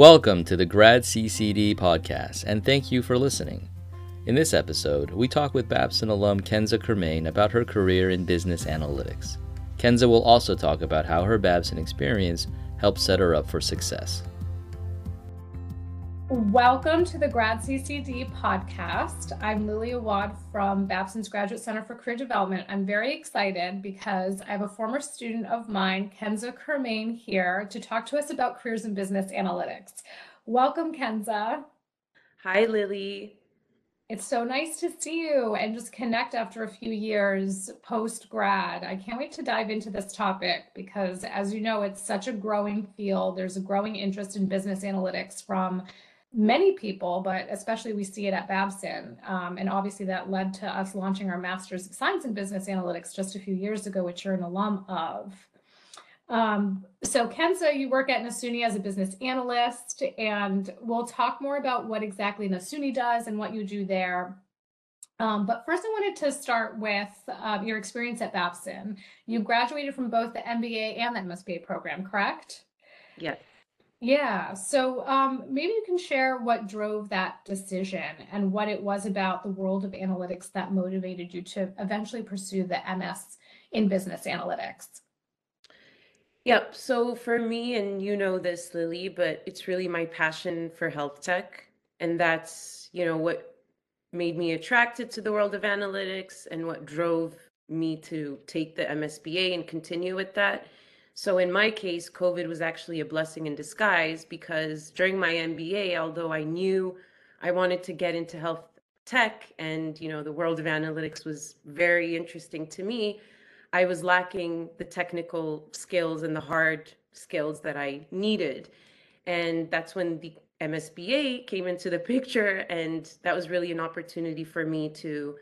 Welcome to the Grad CCD podcast, and thank you for listening. In this episode, we talk with Babson alum Kenza Qermane about her career in business analytics. Kenza will also talk about how her Babson experience helped set her up for success. Welcome to the Grad CCD podcast. I'm Lily Awad from Babson's Graduate Center for Career Development. I'm very excited because I have a former student of mine, Kenza Qermane, here to talk to us about careers in business analytics. Welcome, Kenza. Hi, Lily. It's so nice to see you and just connect after a few years post grad. I can't wait to dive into this topic because, as you know, it's such a growing field. There's a growing interest in business analytics from many people, but especially we see it at Babson. Um, and obviously, that led to us launching our Master's of Science in Business Analytics just a few years ago, which you're an alum of. Um, so, Kenza, you work at Nasuni as a business analyst, and we'll talk more about what exactly Nasuni does and what you do there. Um, but first, I wanted to start with uh, your experience at Babson. You graduated from both the MBA and the MSBA program, correct? Yes. Yeah. So um, maybe you can share what drove that decision and what it was about the world of analytics that motivated you to eventually pursue the MS in business analytics. Yep. So for me, and you know this, Lily, but it's really my passion for health tech. And that's, you know, what made me attracted to the world of analytics and what drove me to take the MSBA and continue with that so in my case, COVID was actually a blessing in disguise because during my MBA, although I knew I wanted to get into health tech and you know the world of analytics was very interesting to me, I was lacking the technical skills and the hard skills that I needed. And that's when the MSBA came into the picture and that was really an opportunity for me to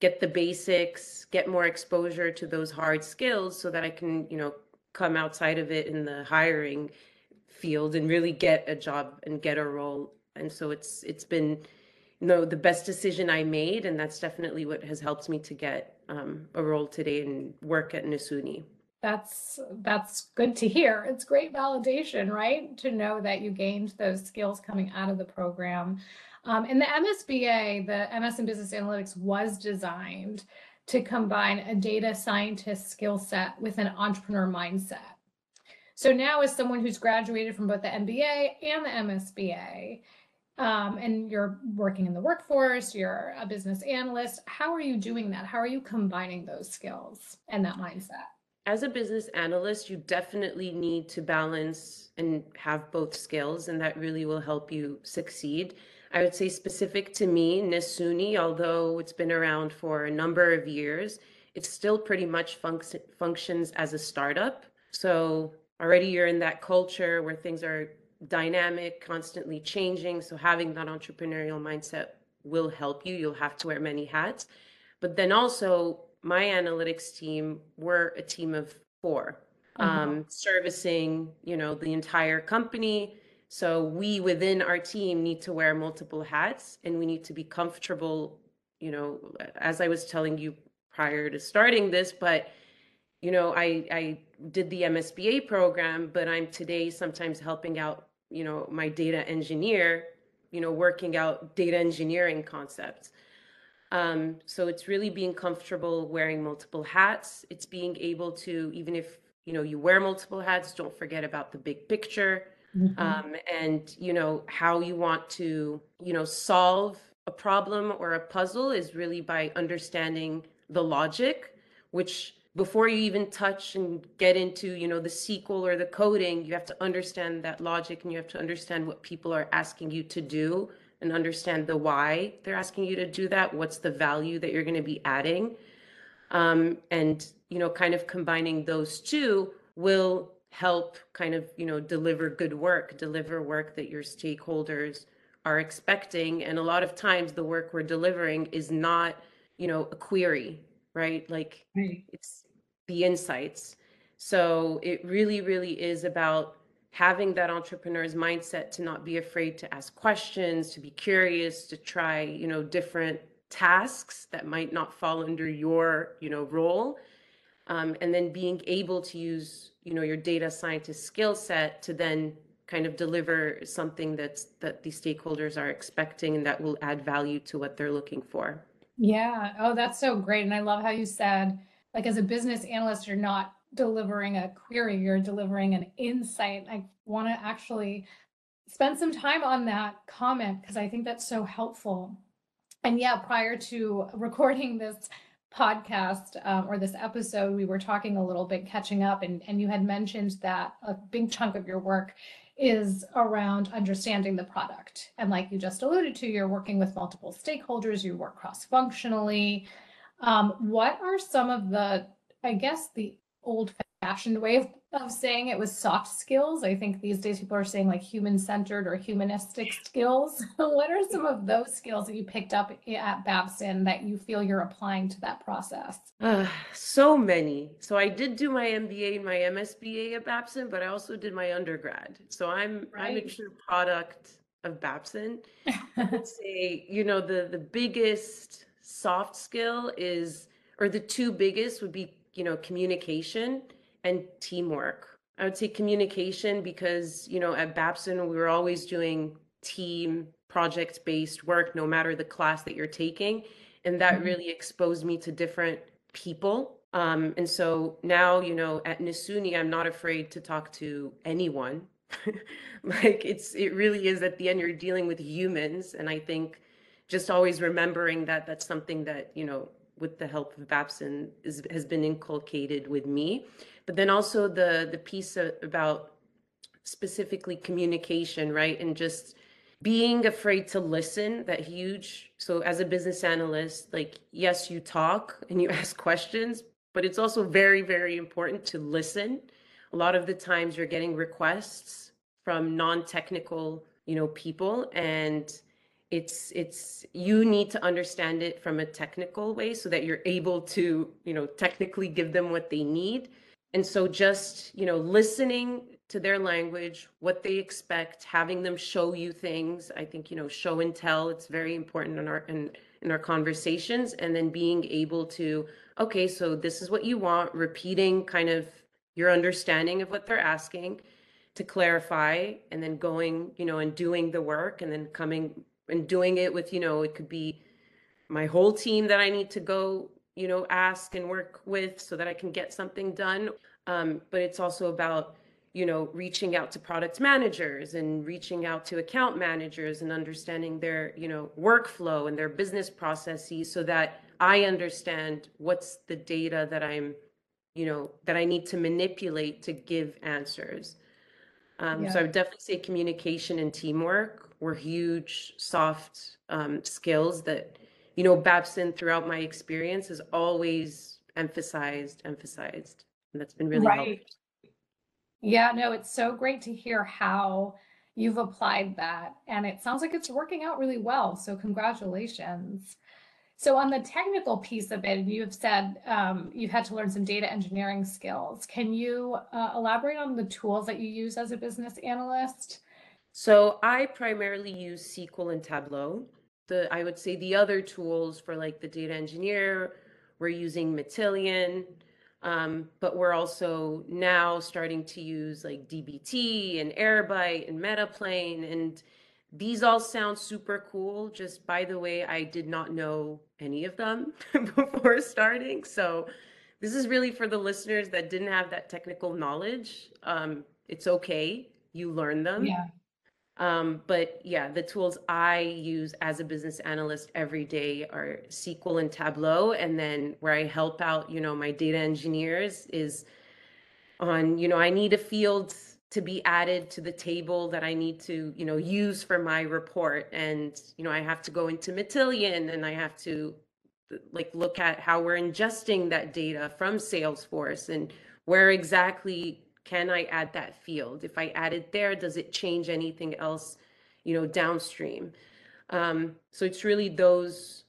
get the basics, get more exposure to those hard skills so that I can, you know, come outside of it in the hiring field and really get a job and get a role. And so it's it's been you know the best decision i made and that's definitely what has helped me to get um, a role today and work at nasuni that's that's good to hear. It's great validation right? To know that you gained those skills coming out of the program. Um, and the msba the ms in business analytics was designed to combine a data scientist skill set with an entrepreneur mindset. So now, as someone who's graduated from both the MBA and the MSBA, um, and you're working in the workforce, you're a business analyst, how are you doing that? How are you combining those skills and that mindset? As a business analyst, you definitely need to balance and have both skills, and that really will help you succeed. I would say specific to me, Nasuni, although it's been around for a number of years, it still pretty much func- functions as a startup. So already you're in that culture where things are dynamic, constantly changing. So having that entrepreneurial mindset will help you. You'll have to wear many hats. But then also, my analytics team, we're a team of 4 uh-huh. um, servicing, you know, the entire company so we within our team need to wear multiple hats and we need to be comfortable, you know, as I was telling you prior to starting this, but you know, I I did the MSBA program, but I'm today sometimes helping out, you know, my data engineer, you know, working out data engineering concepts. Um, so it's really being comfortable wearing multiple hats. It's being able to, even if you know you wear multiple hats, don't forget about the big picture mm-hmm. um, and you know how you want to you know solve a problem or a puzzle is really by understanding the logic which before you even touch and get into you know the sql or the coding you have to understand that logic and you have to understand what people are asking you to do and understand the why they're asking you to do that what's the value that you're going to be adding um, and you know kind of combining those two will help kind of you know deliver good work deliver work that your stakeholders are expecting. And a lot of times the work we're delivering is not you know a query right? Like right. it's the insights. So it really really is about having that entrepreneur's mindset to not be afraid to ask questions to be curious to try you know different tasks that might not fall under your you know role. Um, and then being able to use you know your data scientist skill set to then kind of deliver something that's that the stakeholders are expecting and that will add value to what they're looking for. Yeah. Oh, that's so great. And I love how you said, like, as a business analyst, you're not delivering a query, you're delivering an insight. I want to actually spend some time on that comment because I think that's so helpful. And yeah, prior to recording this podcast um, or this episode, we were talking a little bit, catching up, and, and you had mentioned that a big chunk of your work is around understanding the product. And like you just alluded to, you're working with multiple stakeholders, you work cross functionally. Um, what are some of the, I guess, the old fashioned way of, of saying it was soft skills. I think these days people are saying like human centered or humanistic skills. what are some of those skills that you picked up at Babson that you feel you're applying to that process? Uh, so many. So I did do my MBA and my MSBA at Babson, but I also did my undergrad. So I'm right. I'm a true product of Babson. I would say, you know, the the biggest soft skill is or the two biggest would be, you know, communication and teamwork. I would say communication because, you know, at Babson, we were always doing team project based work, no matter the class that you're taking. And that mm-hmm. really exposed me to different people. Um, and so now, you know, at Nasuni, I'm not afraid to talk to anyone. like it's, it really is at the end, you're dealing with humans. And I think just always remembering that that's something that, you know, with the help of Babson is, has been inculcated with me but then also the the piece about specifically communication right? And just being afraid to listen that huge so as a business analyst like yes you talk and you ask questions but it's also very very important to listen. A lot of the times you're getting requests from non-technical you know people and it's it's you need to understand it from a technical way so that you're able to you know technically give them what they need and so just, you know, listening to their language, what they expect, having them show you things. I think, you know, show and tell, it's very important in our in, in our conversations. And then being able to, okay, so this is what you want, repeating kind of your understanding of what they're asking to clarify, and then going, you know, and doing the work and then coming and doing it with, you know, it could be my whole team that I need to go you know, ask and work with so that I can get something done. Um, but it's also about, you know, reaching out to product managers and reaching out to account managers and understanding their, you know, workflow and their business processes so that I understand what's the data that I'm, you know, that I need to manipulate to give answers. Um, yeah. So I would definitely say communication and teamwork were huge soft um, skills that you know, Babson throughout my experience has always emphasized, emphasized. And that's been really right. helpful. Yeah, no, it's so great to hear how you've applied that. And it sounds like it's working out really well. So, congratulations. So, on the technical piece of it, you have said um, you've had to learn some data engineering skills. Can you uh, elaborate on the tools that you use as a business analyst? So, I primarily use SQL and Tableau the I would say the other tools for like the data engineer, we're using Matillion, um, but we're also now starting to use like DBT and Airbyte and Metaplane, and these all sound super cool. Just by the way, I did not know any of them before starting, so this is really for the listeners that didn't have that technical knowledge. Um, it's okay, you learn them. Yeah. Um, but yeah, the tools I use as a business analyst every day are SQL and Tableau. And then where I help out, you know, my data engineers is on, you know, I need a field to be added to the table that I need to, you know, use for my report. And, you know, I have to go into Matillion and I have to like look at how we're ingesting that data from Salesforce and where exactly can I add that field? If I add it there, does it change anything else, you know, downstream? Um, so it's really those,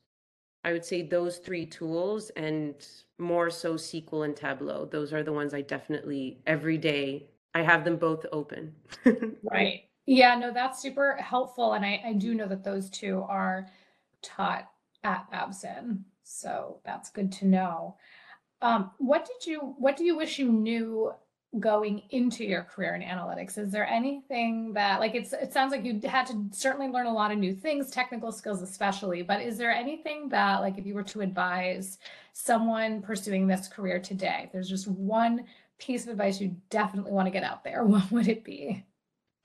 I would say those three tools and more so SQL and Tableau. Those are the ones I definitely every day I have them both open. right. Yeah, no, that's super helpful. And I, I do know that those two are taught at Babson. So that's good to know. Um, what did you what do you wish you knew going into your career in analytics? Is there anything that like it's it sounds like you had to certainly learn a lot of new things technical skills especially but is there anything that like if you were to advise someone pursuing this career today there's just one piece of advice you definitely want to get out there what would it be?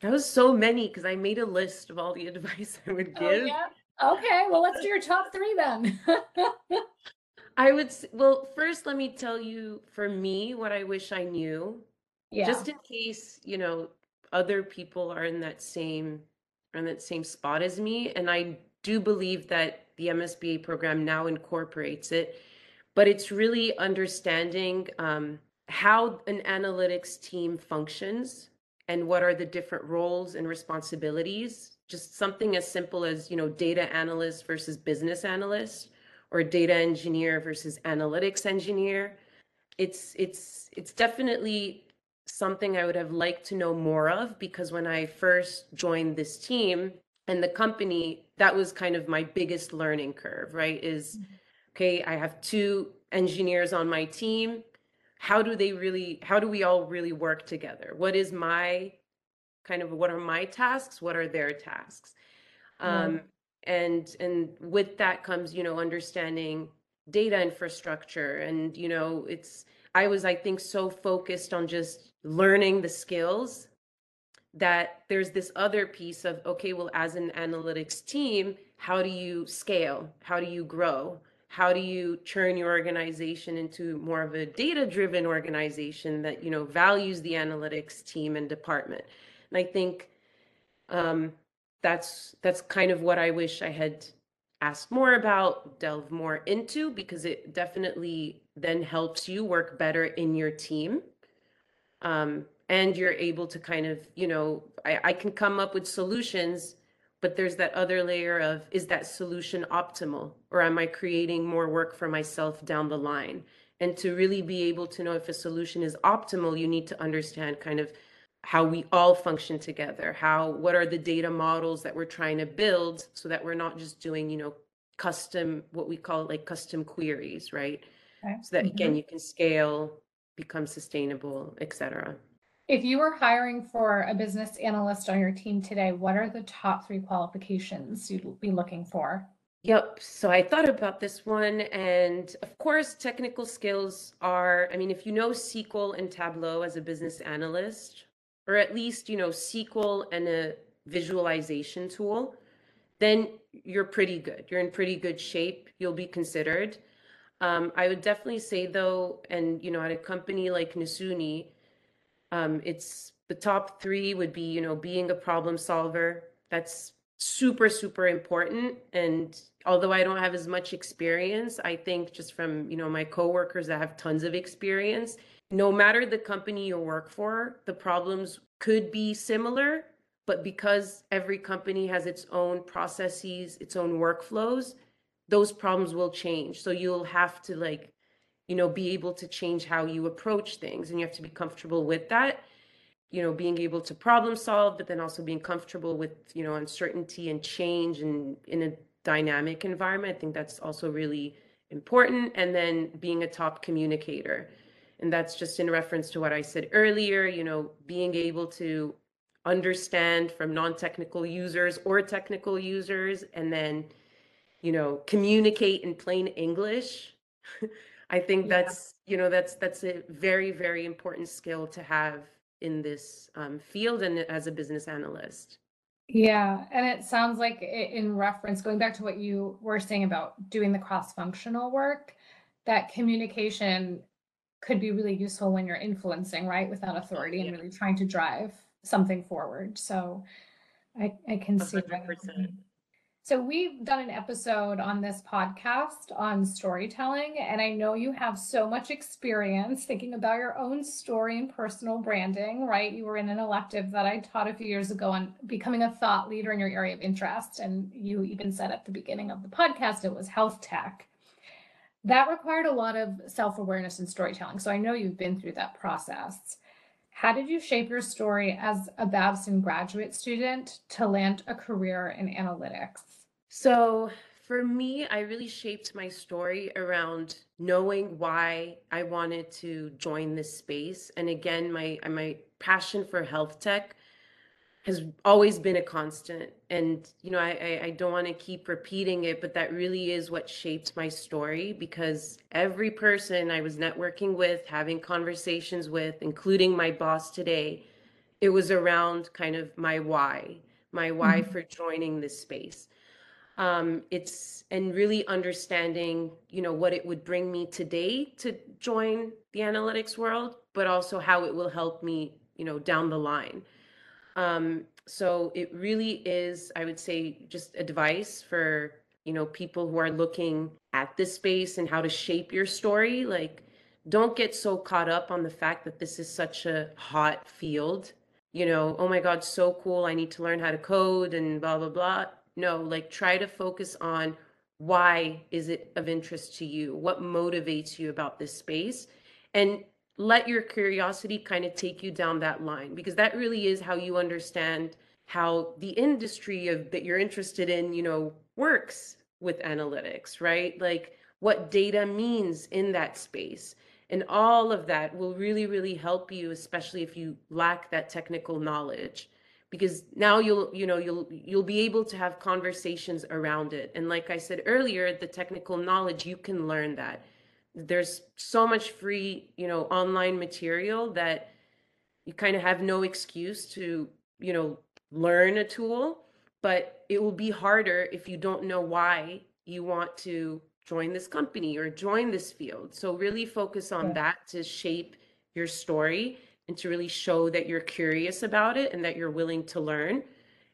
That was so many because i made a list of all the advice i would oh, give. oh, yeah? okay well let's do your top three then. I would, well, first, let me tell you for me what I wish I knew yeah. just in case you know other people are in that same in that same spot as me and i do believe that the msba program now incorporates it but it's really understanding um, how an analytics team functions and what are the different roles and responsibilities just something as simple as you know data analyst versus business analyst or data engineer versus analytics engineer it's it's it's definitely something I would have liked to know more of because when I first joined this team and the company, that was kind of my biggest learning curve, right? Is mm-hmm. okay, I have two engineers on my team. How do they really, how do we all really work together? What is my kind of what are my tasks? What are their tasks? Um, and and with that comes, you know, understanding data infrastructure and you know it's i was i think so focused on just learning the skills that there's this other piece of okay well as an analytics team how do you scale? How do you grow? How do you turn your organization into more of a data driven organization that you know values the analytics team and department? And i think um, that's that's kind of what i wish i had asked more about delve more into because it definitely then helps you work better in your team um, and you're able to kind of you know I, I can come up with solutions but there's that other layer of is that solution optimal? Or am i creating more work for myself down the line? And to really be able to know if a solution is optimal you need to understand kind of how we all function together. How what are the data models that we're trying to build so that we're not just doing you know custom what we call like custom queries right? So that again mm-hmm. you can scale become sustainable, et cetera. If you were hiring for a business analyst on your team today, what are the top three qualifications you'd be looking for? Yep. So I thought about this one. And of course, technical skills are, I mean, if you know SQL and Tableau as a business analyst, or at least, you know, SQL and a visualization tool, then you're pretty good. You're in pretty good shape. You'll be considered. Um, I would definitely say though, and you know, at a company like Nasuni, um, it's the top three would be, you know, being a problem solver. That's super, super important. And although I don't have as much experience, I think just from, you know, my coworkers that have tons of experience, no matter the company you work for, the problems could be similar, but because every company has its own processes, its own workflows, those problems will change. So you'll have to like, you know, be able to change how you approach things and you have to be comfortable with that. You know, being able to problem solve, but then also being comfortable with, you know, uncertainty and change and in a dynamic environment. I think that's also really important. And then being a top communicator. And that's just in reference to what I said earlier, you know, being able to understand from non-technical users or technical users and then you know, communicate in plain English. I think yeah. that's, you know, that's that's a very, very important skill to have in this um, field and as a business analyst. Yeah, and it sounds like in reference, going back to what you were saying about doing the cross-functional work, that communication could be really useful when you're influencing, right, without authority yeah. and really trying to drive something forward. So I, I can 100%. see that. So, we've done an episode on this podcast on storytelling, and I know you have so much experience thinking about your own story and personal branding, right? You were in an elective that I taught a few years ago on becoming a thought leader in your area of interest. And you even said at the beginning of the podcast it was health tech. That required a lot of self awareness and storytelling. So, I know you've been through that process. How did you shape your story as a Babson graduate student to land a career in analytics? So for me, I really shaped my story around knowing why I wanted to join this space. And again, my my passion for health tech has always been a constant. And you know, I I, I don't want to keep repeating it, but that really is what shaped my story because every person I was networking with, having conversations with, including my boss today, it was around kind of my why, my why Mhm. for joining this space um, it's and really understanding you know what it would bring me today to join the analytics world but also how it will help me you know down the line. Um, so it really is i would say just advice for you know people who are looking at this space and how to shape your story. Like don't get so caught up on the fact that this is such a hot field. You know oh my god so cool. I need to learn how to code and blah blah blah no, like try to focus on why is it of interest to you? What motivates you about this space? And let your curiosity kind of take you down that line because that really is how you understand how the industry of that you're interested in, you know, works with analytics, right? Like what data means in that space. And all of that will really, really help you, especially if you lack that technical knowledge because now you'll you know you'll you'll be able to have conversations around it. And like i said earlier the technical knowledge you can learn that. There's so much free you know online material that you kind of have no excuse to you know learn a tool but it will be harder if you don't know why you want to join this company or join this field. So really focus on that to shape your story and to really show that you're curious about it and that you're willing to learn.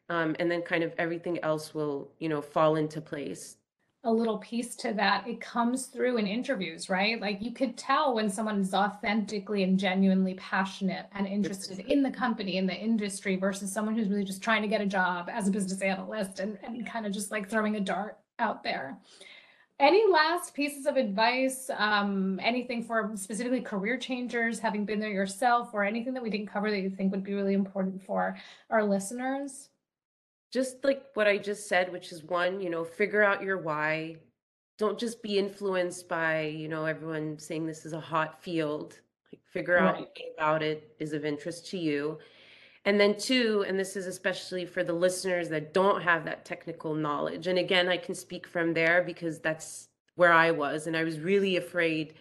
Um, and then kind of everything else will, you know, fall into place. A little piece to that, it comes through in interviews, right? Like you could tell when someone is authentically and genuinely passionate and interested in the company, in the industry, versus someone who's really just trying to get a job as a business analyst and, and kind of just like throwing a dart out there. Any last pieces of advice, um, anything for specifically career changers, having been there yourself, or anything that we didn't cover that you think would be really important for our listeners? Just like what I just said, which is one, you know, figure out your why. Don't just be influenced by, you know, everyone saying this is a hot field. Like figure out Right. what about it is of interest to you. And then two, and this is especially for the listeners that don't have that technical knowledge. And again, I can speak from there because that's where I was. And I was really afraid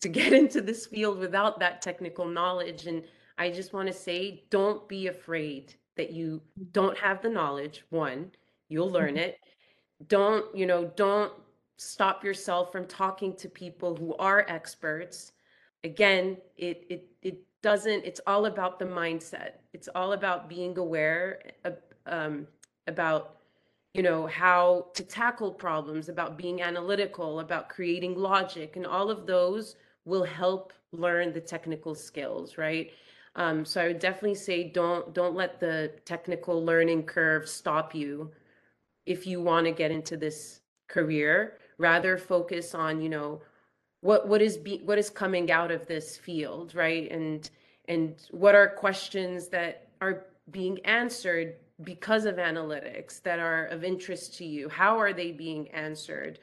to get into this field without that technical knowledge. And I just want to say, don't be afraid that you don't have the knowledge. One, you'll learn mm-hmm. it. Don't, you know, don't stop yourself from talking to people who are experts. Again, it it it doesn't, it's all about the mindset. It's all about being aware um, about, you know, how to tackle problems, about being analytical, about creating logic, and all of those will help learn the technical skills, right? Um, so I would definitely say don't don't let the technical learning curve stop you if you want to get into this career. Rather focus on, you know, what what is be what is coming out of this field right? And and what are questions that are being answered because of analytics that are of interest to you? How are they being answered?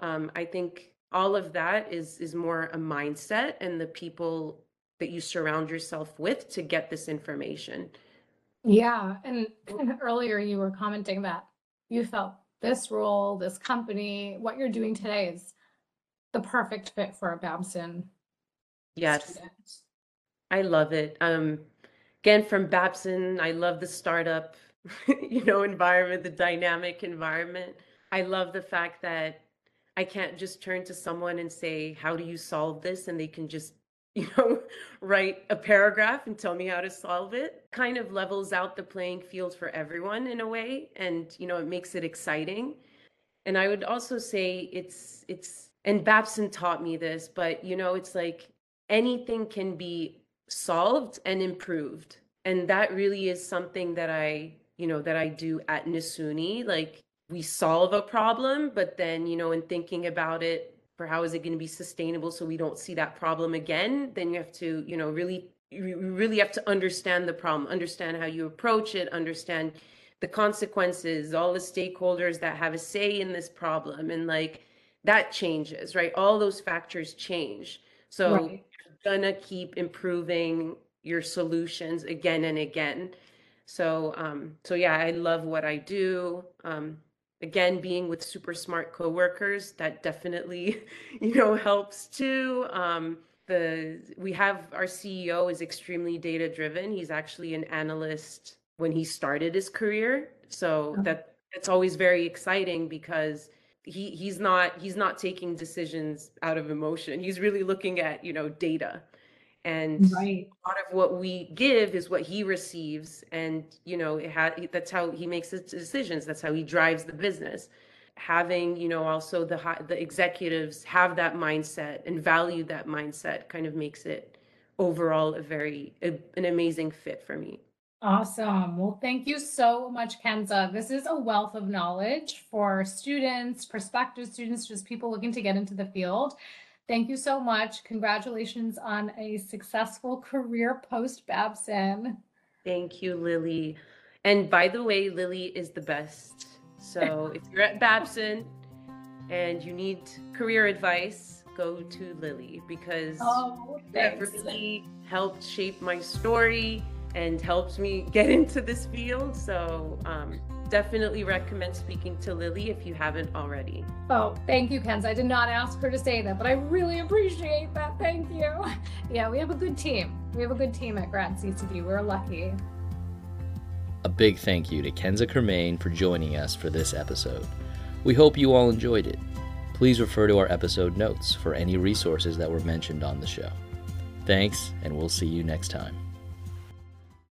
Um, i think all of that is is more a mindset and the people that you surround yourself with to get this information. Yeah, and earlier you were commenting that you felt this role, this company, what you're doing today is the perfect fit for a Babson yes student. I love it. Um, again, from Babson, I love the startup, you know, environment, the dynamic environment. I love the fact that I can't just turn to someone and say, "How do you solve this?" and they can just, you know, write a paragraph and tell me how to solve it. Kind of levels out the playing field for everyone in a way, and you know, it makes it exciting. And I would also say it's it's and Babson taught me this, but you know, it's like anything can be solved and improved. And that really is something that I, you know, that I do at Nasuni. Like we solve a problem, but then, you know, in thinking about it for how is it going to be sustainable so we don't see that problem again, then you have to, you know, really you really have to understand the problem, understand how you approach it, understand the consequences, all the stakeholders that have a say in this problem, and like that changes, right? All those factors change. So Right. you're gonna keep improving your solutions again and again. So um, so yeah, I love what I do. Um, again, being with super smart coworkers, that definitely, you know, helps too. Um, the we have our CEO is extremely data driven. He's actually an analyst when he started his career. So Oh. that that's always very exciting because he he's not he's not taking decisions out of emotion. He's really looking at, you know, data. And Right. a lot of what we give is what he receives and you know it ha- that's how he makes his decisions that's how he drives the business having you know also the hi- the executives have that mindset and value that mindset kind of makes it overall a very a, an amazing fit for me Awesome. Well, thank you so much, Kenza. This is a wealth of knowledge for students, prospective students, just people looking to get into the field. Thank you so much. Congratulations on a successful career post Babson. thank you lily and by the way lily is the best so if you're at babson and you need career advice go to lily because Oh, that really helped shape my story and helped me get into this field. So um, definitely recommend speaking to Lily if you haven't already. Oh, thank you, Kenza. I did not ask her to say that, but I really appreciate that. Thank you. Yeah, we have a good team. We have a good team at Grad CCD. We're lucky. A big thank you to Kenza Qermane for joining us for this episode. We hope you all enjoyed it. Please refer to our episode notes for any resources that were mentioned on the show. Thanks, and we'll see you next time.